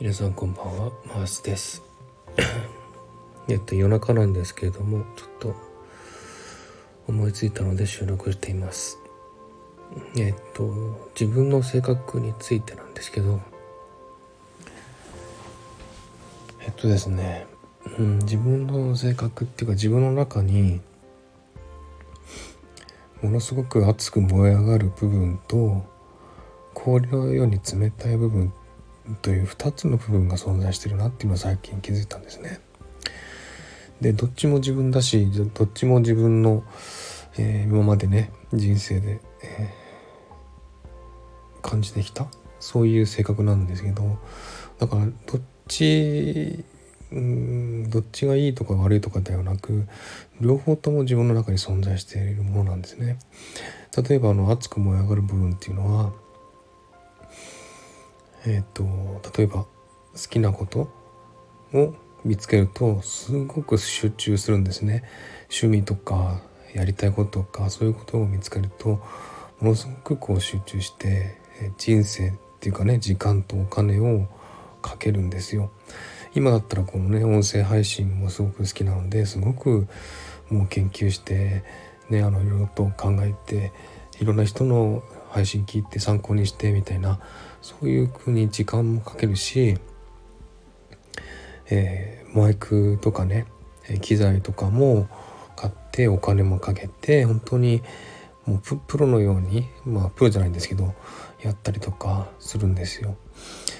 皆さんこんばんはマースです。えっと夜中なんですけれどもちょっと思いついたので収録しています。えっと自分の性格についてなんですけど。えっとですね、うん、自分の性格っていうか自分の中にものすごく熱く燃え上がる部分と氷のように冷たい部分という2つの部分が存在してるなっていうのを最近気づいたんですね。でどっちも自分だしどっちも自分の、えー、今までね人生で、えー、感じてきたそういう性格なんですけどだからどっちんどっちがいいとか悪いとかではなく両方とも自分の中に存在しているものなんですね。例えばあの熱く燃え上がる部分っていうのはえっ、ー、と例えば好きなことを見つけるとすごく集中するんですね。趣味とかやりたいこととかそういうことを見つけるとものすごくこう集中して人生っていうかね時間とお金をかけるんですよ。今だったらこのね音声配信もすごく好きなのですごくもう研究してねあのいろいろと考えていろんな人の配信聞いて参考にしてみたいなそういう風に時間もかけるし、えー、マイクとかね機材とかも買ってお金もかけて本当にもうプロのようにまあプロじゃないんですけどやったりとかするんですよ。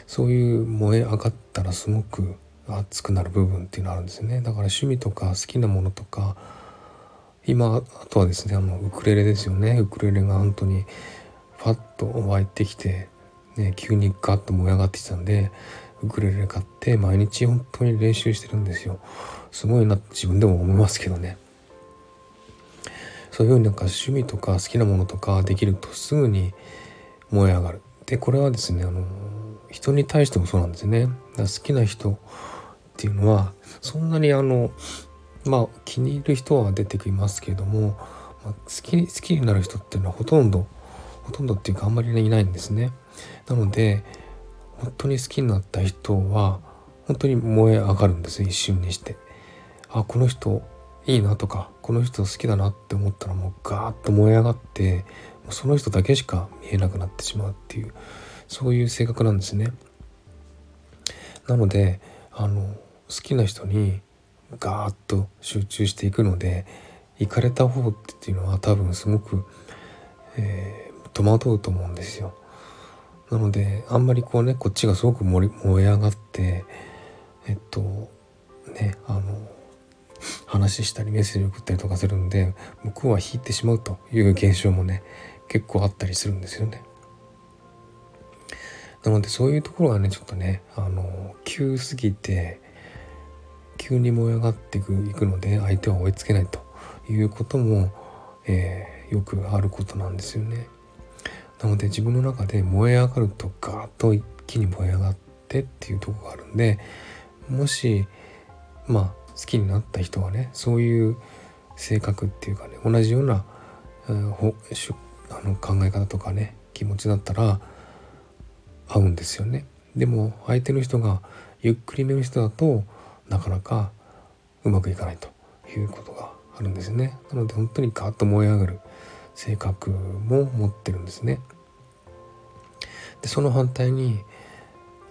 そういう燃え上がったらすごく熱くなる部分っていうのあるんですね。だから趣味とか好きなものとか今あとはですねあのウクレレですよねウクレレが本当にファッと湧いてきて、ね、急にガッと燃え上がってきたんでウクレレ買って毎日本当に練習してるんですよ。すごいなって自分でも思いますけどね。そういうふうになんか趣味とか好きなものとかできるとすぐに燃え上がる。でこれはですねあの人に対してもそうなんですね。好きな人っていうのはそんなにあのまあ気に入る人は出てきますけれども、まあ、好き好きになる人っていうのはほとんどほとんどっていうかあんまり、ね、いないんですね。なので本当に好きになった人は本当に燃え上がるんです一瞬にして。あこの人いいなとかこの人好きだなって思ったらもうガーッと燃え上がってその人だけしか見えなくなってしまうっていうそういう性格なんですね。なのであの好きな人にガーッと集中していくので行かれた方っていうのは多分すごく、え戸惑うと思うんですよ。なのであんまりこうねこっちがすごく燃え上がってえっとねあの話したりメッセージ送ったりとかするんで向こうは引いてしまうという現象もね結構あったりするんですよね。なのでそういうところがねちょっとねあの急すぎて急に燃え上がっていくので相手は追いつけないということも、えー、よくあることなんですよね。なので自分の中で燃え上がるとガーッと一気に燃え上がってっていうとこがあるんでもしまあ好きになった人はねそういう性格っていうかね同じようなえ。ほ、あの考え方とかね気持ちだったら合うんですよね。でも相手の人がゆっくりめの人だとなかなかうまくいかないということがあるんですね。なので本当にガーッと燃え上がる性格も持ってるんですね。でその反対に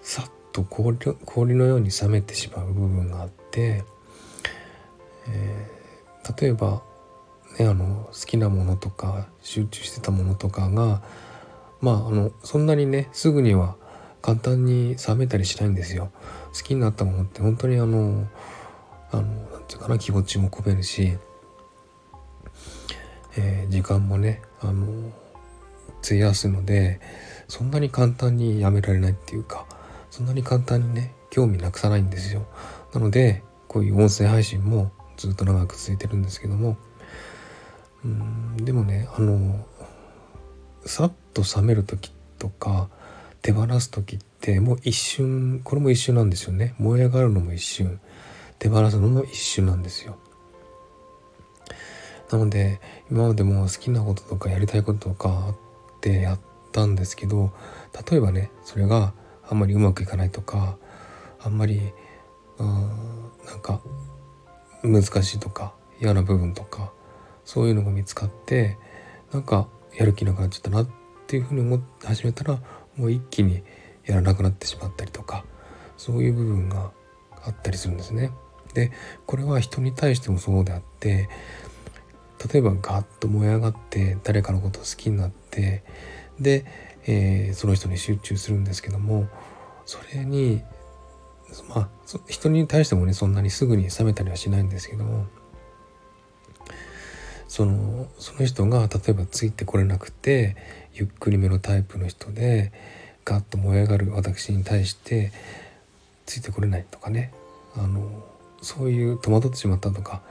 さっと氷氷のように冷めてしまう部分があって、えー、例えば、ね、あの好きなものとか集中してたものとかがまああのそんなにねすぐには簡単に冷めたりしないんですよ。好きになったものって本当にあのあのなんていうかな気持ちも込めるし、えー、時間もねあの費やすのでそんなに簡単にやめられないっていうかそんなに簡単にね興味なくさないんですよ。なのでこういう音声配信もずっと長く続いてるんですけども。うんでもねあのさっと冷める時とか手放す時ってもう一瞬これも一瞬なんですよね。燃え上がるのも一瞬。手放すのも一瞬なんですよ。なので今までも好きなこととかやりたいこととかあってやってたんですけど例えばねそれがあんまりうまくいかないとかあんまりうんなんか難しいとか嫌な部分とかそういうのが見つかってなんかやる気なくなっちゃったなっていうふうに思って始めたらもう一気にやらなくなってしまったりとかそういう部分があったりするんですね。でこれは人に対してもそうであって例えばガッと燃え上がって誰かのことを好きになってで、えー、その人に集中するんですけどもそれにまあ人に対してもねそんなにすぐに冷めたりはしないんですけどもそのその人が例えばついてこれなくてゆっくりめのタイプの人でガッと燃え上がる私に対してついてこれないとかねあのそういう戸惑ってしまったとか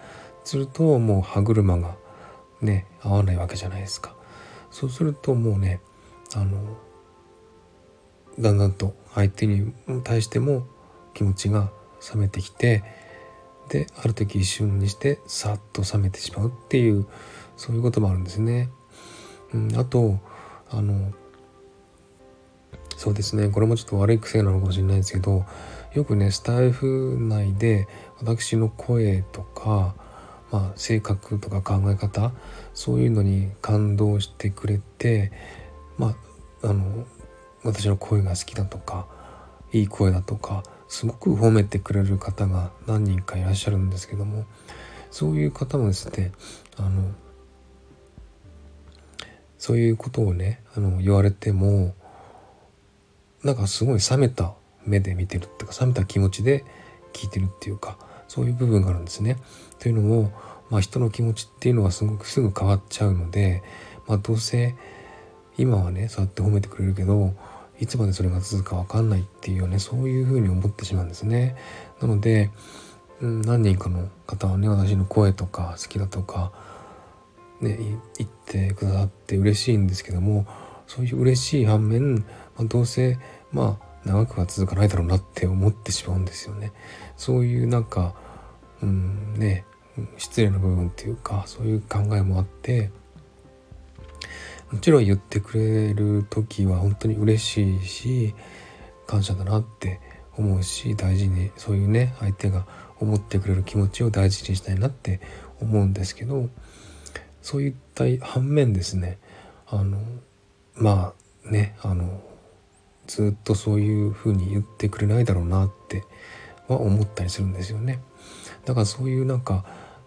するともう歯車がね合わないわけじゃないですか。そうするともうねあのだんだんと相手に対しても気持ちが冷めてきてである時一瞬にしてさっと冷めてしまうっていうそういうこともあるんですね。うん、あとあのそうですねこれもちょっと悪い癖なのかもしれないですけどよくねスタイフ内で私の声とか、まあ、性格とか考え方そういうのに感動してくれてまああの私の声が好きだとかいい声だとかすごく褒めてくれる方が何人かいらっしゃるんですけどもそういう方もですねあのそういうことをねあの言われてもなんかすごい冷めた目で見てるっていうか冷めた気持ちで聞いてるっていうかそういう部分があるんですね。というのも、まあ、人の気持ちっていうのはすごくすぐ変わっちゃうので、まあ、どうせ今はねそうやって褒めてくれるけどいつまでそれが続くか分かんないっていうねそういうふうに思ってしまうんですね。なので、うん、何人かの方はね私の声とか好きだとか、ね、言ってくださって嬉しいんですけどもそういう嬉しい反面、まあ、どうせまあ長くは続かないだろうなって思ってしまうんですよね。そういうなんか、うんね、失礼な部分っていうかそういう考えもあってもちろん言ってくれる時は本当に嬉しいし感謝だなって思うし大事にそういうね相手が思ってくれる気持ちを大事にしたいなって思うんですけどそういった反面ですねあのまあねあのずっとそういうふうに言ってくれないだろうなっては思ったりするんですよね。だからそういうなんか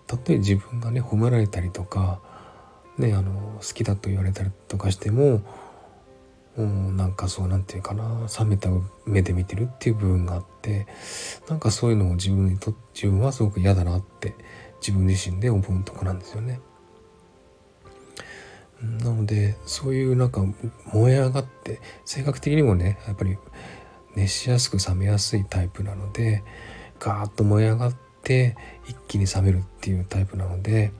たとえ自分がね褒められたりとか、ね、あの好きだと言われたりとかしても、うん、なんかそうなんていうかな冷めた目で見てるっていう部分があってなんかそういうのを自分にと自分はすごく嫌だなって自分自身で思うとこなんですよね。なのでそういうなんか燃え上がって性格的にもねやっぱり熱しやすく冷めやすいタイプなのでガーッと燃え上がって一気に冷めるっていうタイプなので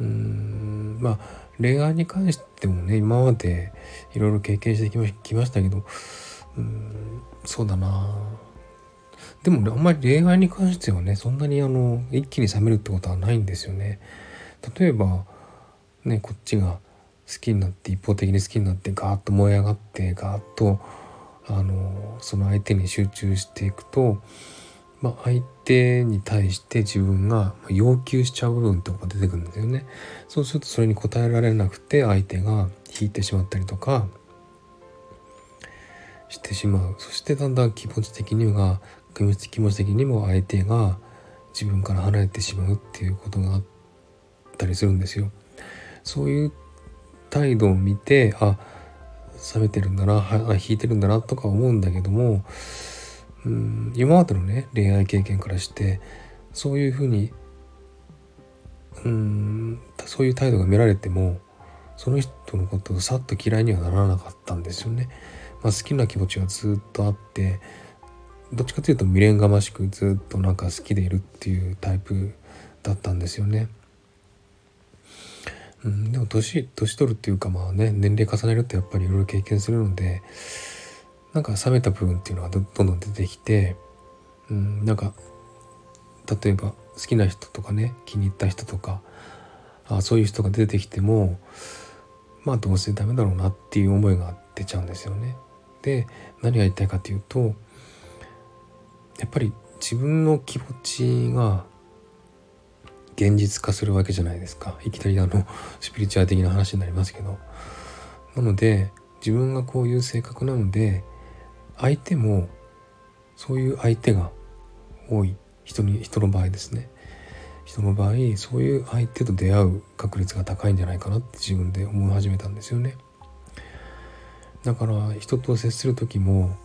うんまあ恋愛に関してもね今までいろいろ経験してきましたけどうんそうだなでも、あんまり恋愛に関してはねそんなにあの一気に冷めるってことはないんですよね。例えばねこっちが好きになって一方的に好きになってガーッと燃え上がってガーッとあのその相手に集中していくと、まあ、相手に対して自分が要求しちゃう部分とか出てくるんですよね。そうするとそれに応えられなくて相手が引いてしまったりとかしてしまうそしてだんだん気持ち的には気持ち的にも相手が自分から離れてしまうっていうことがあったりするんですよ。そういう態度を見てあ冷めてるんだな引いてるんだなとか思うんだけどもうん今までのね恋愛経験からしてそういうふうにうんそういう態度が見られてもその人のことをさっと嫌いにはならなかったんですよね。まあ、好きな気持ちがずっとあってどっちかというと未練がましくずっとなんか好きでいるっていうタイプだったんですよね。うん、でも年年取るっていうかまあね年齢重ねるとやっぱりいろいろ経験するのでなんか冷めた部分っていうのがどんどん出てきて、うん、なんか例えば好きな人とかね気に入った人とかあそういう人が出てきてもまあどうせダメだろうなっていう思いが出ちゃうんですよね。で何が言いたいかというとやっぱり自分の気持ちが現実化するわけじゃないですかいきなりあのスピリチュアル的な話になりますけどなので自分がこういう性格なので相手もそういう相手が多い。人に人の場合ですね。人の場合そういう相手と出会う確率が高いんじゃないかなって自分で思い始めたんですよね。だから人と接する時も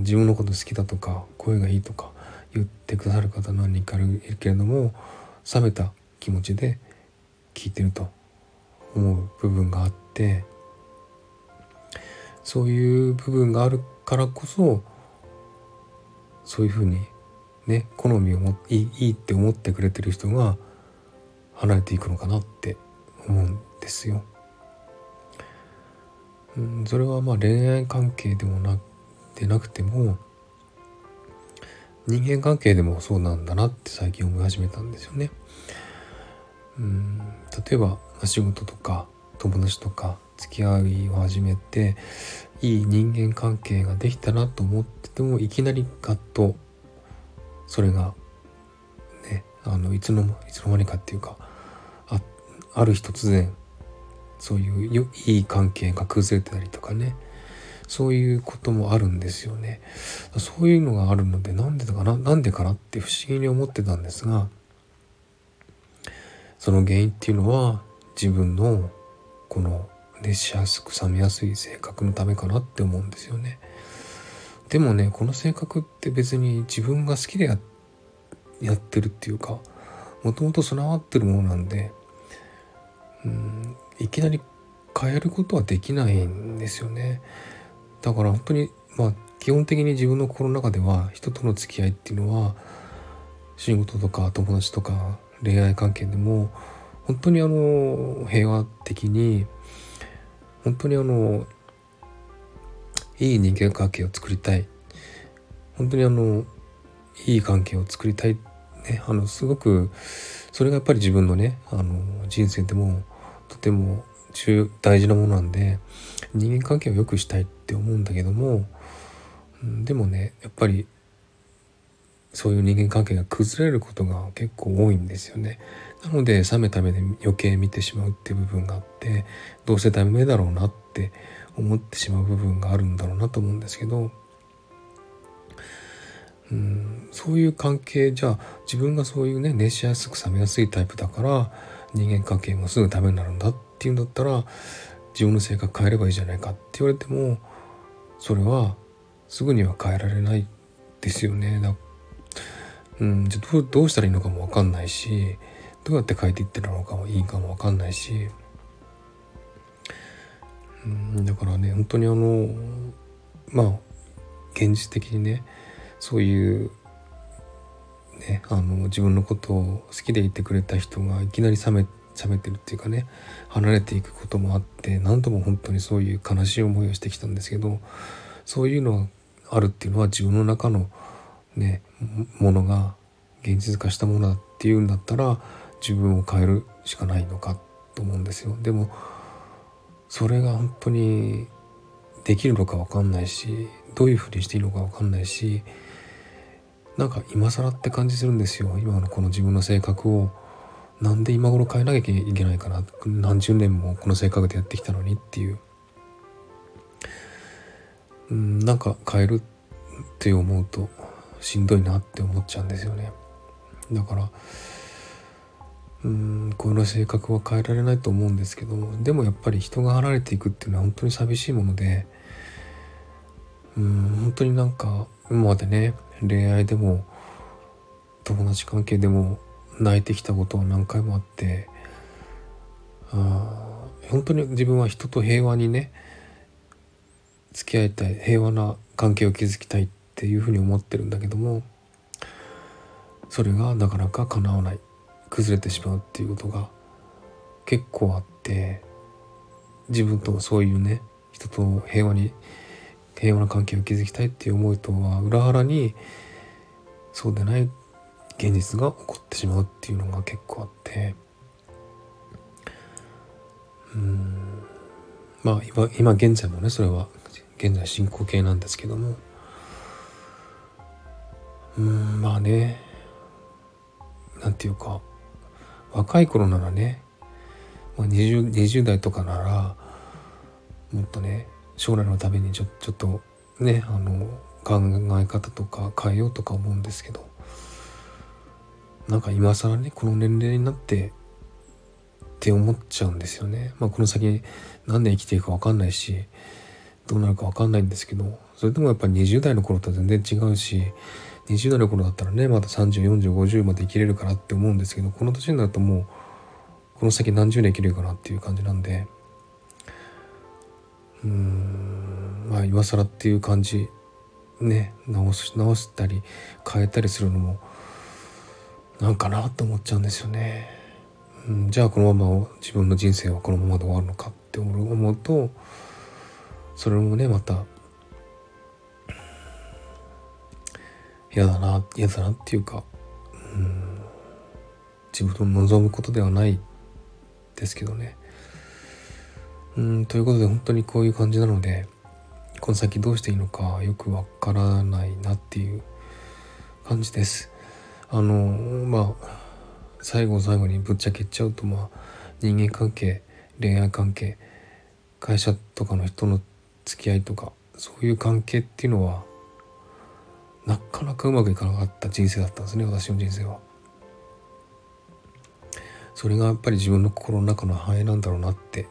自分のこと好きだとか声がいいとか言ってくださる方何人かいるけれども冷めた気持ちで聞いてると思う部分があってそういう部分があるからこそそういうふうにね好みをもいいいいって思ってくれてる人が離れていくのかなって思うんですよ。うん、それはまあ恋愛関係でもなでなくても人間関係でもそうなんだなって最近思い始めたんですよね。うん例えば仕事とか友達とか付き合いを始めていい人間関係ができたなと思っててもいきなりガッとそれがねあのいつのいつの間にかっていうかあある日突然そういういい関係が崩れてたりとかねそういうこともあるんですよね。そういうのがあるのでなんでかななんでかなって不思議に思ってたんですがその原因っていうのは自分のこの熱しやすく冷めやすい性格のためかなって思うんですよね。でもねこの性格って別に自分が好きでややってるっていうかもともと備わってるものなんでうんいきなり変えることはできないんですよね。だから本当にまあ基本的に自分の心の中では人との付き合いっていうのは仕事とか友達とか恋愛関係でも本当にあの平和的に本当にあのいい人間関係を作りたい本当にあのいい関係を作りたいねあのすごくそれがやっぱり自分のねあの人生でもとても重大事なものなんで人間関係を良くしたいって思うんだけどもでもねやっぱりそういう人間関係が崩れることが結構多いんですよね。なので冷めた目で余計見てしまうっていう部分があってどうせダメだろうなって思ってしまう部分があるんだろうなと思うんですけどうんそういう関係じゃあ自分がそういうね熱しやすく冷めやすいタイプだから人間関係もすぐダメになるんだっていうんだったら自分の性格変えればいいじゃないかって言われてもそれはすぐには変えられないですよね。だうん、じゃどうどうしたらいいのかも分かんないしどうやって変えていってるのかもいいかも分かんないし、うん、だからね本当にあのまあ現実的にねそういうねあの自分のことを好きでいてくれた人がいきなり冷め冷めてるっていうかね離れていくこともあって何度も本当にそういう悲しい思いをしてきたんですけどそういうのがあるっていうのは自分の中のねものが現実化したものだっていうんだったら自分を変えるしかないのかと思うんですよ。でもそれが本当にできるのか分かんないしどういうふうにしていいのか分かんないしなんか今更って感じするんですよ。今のこの自分の性格を。なんで今頃変えなきゃいけないかな。何十年もこの性格でやってきたのにっていう。うんなんか変えるって思うとしんどいなって思っちゃうんですよね。だからうんこの性格は変えられないと思うんですけどでもやっぱり人が離れていくっていうのは本当に寂しいものでうん本当になんか今までね恋愛でも友達関係でも泣いてきたことは何回もあってあ本当に自分は人と平和にね付き合いたい平和な関係を築きたいっていうふうに思ってるんだけどもそれがなかなか叶わない。崩れてしまうっていうことが結構あって自分ともそういうね人と平和に平和な関係を築きたいっていう思いとは裏腹にそうでない現実が起こってしまうっていうのが結構あってうんまあ今今現在もねそれは現在進行形なんですけどもうんまあねなんていうか若い頃ならね、ま20、20, 代とかならもっとね将来のためにちょちょっとねあの考え方とか変えようとか思うんですけどなんか今更ねこの年齢になってって思っちゃうんですよね。まあ、この先何年生きていくか分かんないしどうなるか分かんないんですけどそれでもやっぱり20代の頃と全然違うし20代の頃だったらねまだ304050まで生きれるかなって思うんですけどこの年になるともうこの先何十年生きれるかなっていう感じなんでうーんまあ今更っていう感じね直す直したり変えたりするのもなんかなと思っちゃうんですよね。うん、じゃあこのまま自分の人生はこのままで終わるのかって思うとそれもねまた嫌だな嫌だなっていうか、うん、自分の望むことではないですけどね。うんということで本当にこういう感じなのでこの先どうしていいのかよくわからないなっていう感じです。あのまあ最後最後にぶっちゃけちゃうとまあ人間関係恋愛関係会社とかの人の付き合いとかそういう関係っていうのはなかなかうまくいかなかった人生だったんですね私の人生は。それがやっぱり自分の心の中の反映なんだろうなって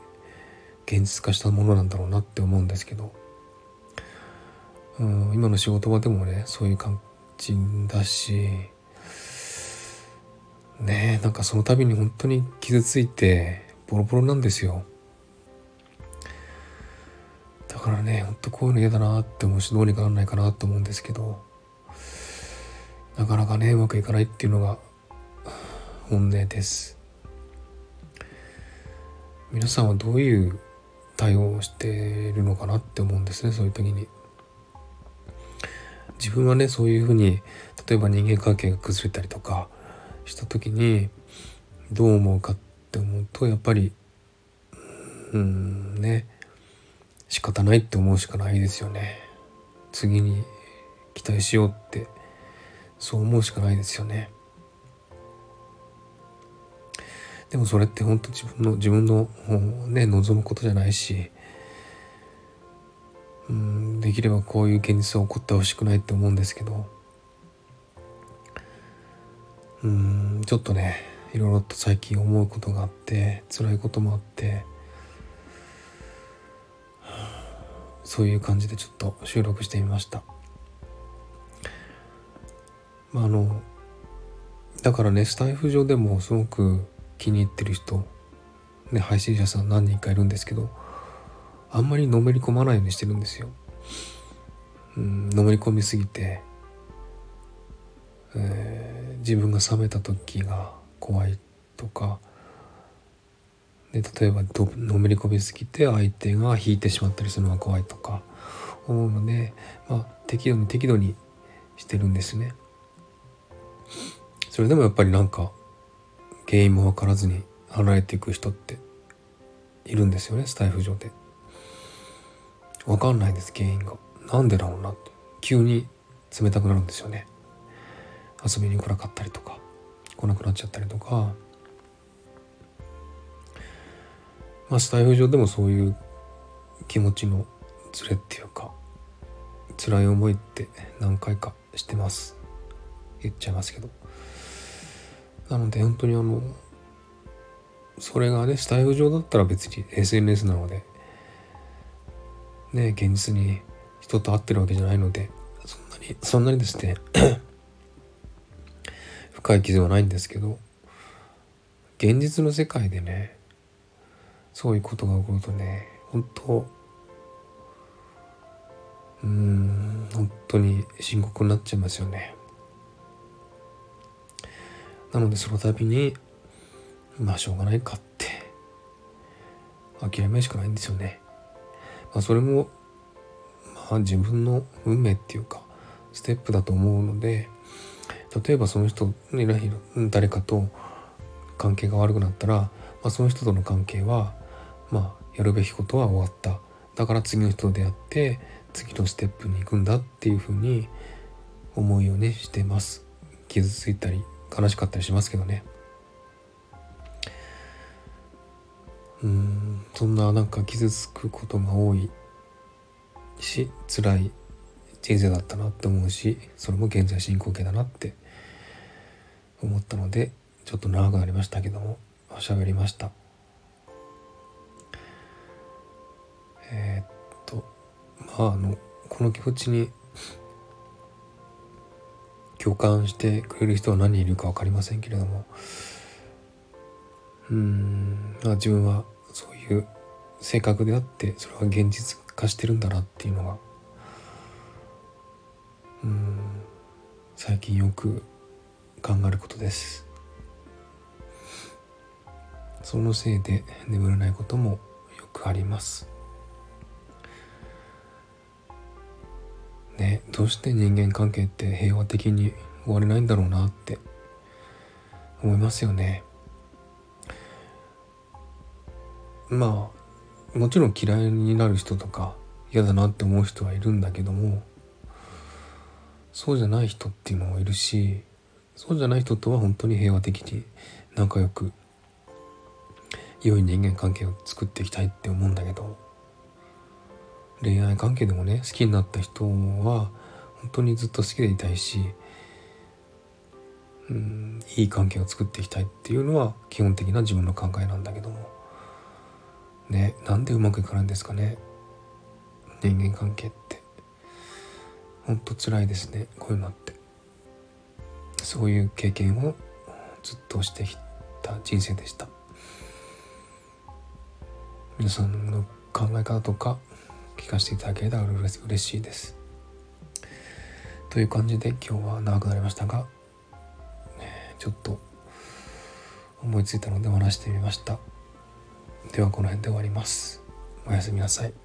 現実化したものなんだろうなって思うんですけど、うん、今の仕事場でもねそういう感じだしねえなんかその度に本当に傷ついてボロボロなんですよ。だからねほんとこういうの嫌だなって思うしどうにかならないかなと思うんですけど。なかなかねうまくいかないっていうのが本音です。皆さんはどういう対応をしているのかなって思うんですねそういう時に。自分はねそういうふうに例えば人間関係が崩れたりとかした時にどう思うかって思うとやっぱりうんね仕方ないって思うしかないですよね。次に期待しようってそう思うしかないですよねでもそれって本当自分の自分のね望むことじゃないしうんできればこういう現実は起こってほしくないって思うんですけどうんちょっとねいろいろと最近思うことがあって辛いこともあってそういう感じでちょっと収録してみました。まあ、あのだからねスタイフ上でもすごく気に入ってる人、ね、配信者さん何人かいるんですけどあんまりのめり込まないようにしてるんですよ。うん、のめり込みすぎてえー、自分が冷めた時が怖いとかで例えばのめり込みすぎて相手が引いてしまったりするのが怖いとか思うので、まあ、適度に適度にしてるんですね。それでもやっぱりなんか原因も分からずに離れていく人っているんですよねスタイフ上で。分かんないです原因が。なんでだろうなって急に冷たくなるんですよね。遊びに来なかったりとか来なくなっちゃったりとかまあスタイフ上でもそういう気持ちのズレっていうか辛い思いって何回かしてます言っちゃいますけどなので本当にあのそれがねスタイフ上だったら別に SNS なのでね現実に人と会ってるわけじゃないのでそんなにそんなにですね 深い傷はないんですけど現実の世界でねそういうことが起こるとね本当うん本当に深刻になっちゃいますよね。なのでその度にまあしょうがないかって諦めるしかないんですよね。まあそれもまあ自分の運命っていうかステップだと思うので例えばその人誰かと関係が悪くなったら、まあ、その人との関係はまあやるべきことは終わった。だから次の人と出会って次のステップに行くんだっていうふうに思いをねしてます。傷ついたり悲しかったりしますけどね。うんそんななんか傷つくことが多いし辛い人生だったなって思うしそれも現在進行形だなって思ったのでちょっと長くなりましたけども喋りました。えー、っとまああのこの気持ちに共感してくれる人は何人いるか分かりませんけれども。うんまあ自分はそういう性格であってそれは現実化してるんだなっていうのがうん最近よく考えることです。そのせいで眠れないこともよくあります。ねどうして人間関係って平和的に終われないんだろうなって思いますよね。まあもちろん嫌いになる人とか嫌だなって思う人はいるんだけどもそうじゃない人っていうのもいるしそうじゃない人とは本当に平和的に仲良く良い人間関係を作っていきたいって思うんだけど恋愛関係でもね好きになった人は本当にずっと好きでいたいしうんいい関係を作っていきたいっていうのは基本的な自分の考えなんだけども。ねなんでうまくいかないんですかね。人間関係って。ほんと辛いですねこういうのって。そういう経験をずっとしてきた人生でした。皆さんの考え方とか聞かせていただけたら嬉しいです。という感じで今日は長くなりましたがちょっと思いついたので話してみました。ではこの辺で終わります。おやすみなさい。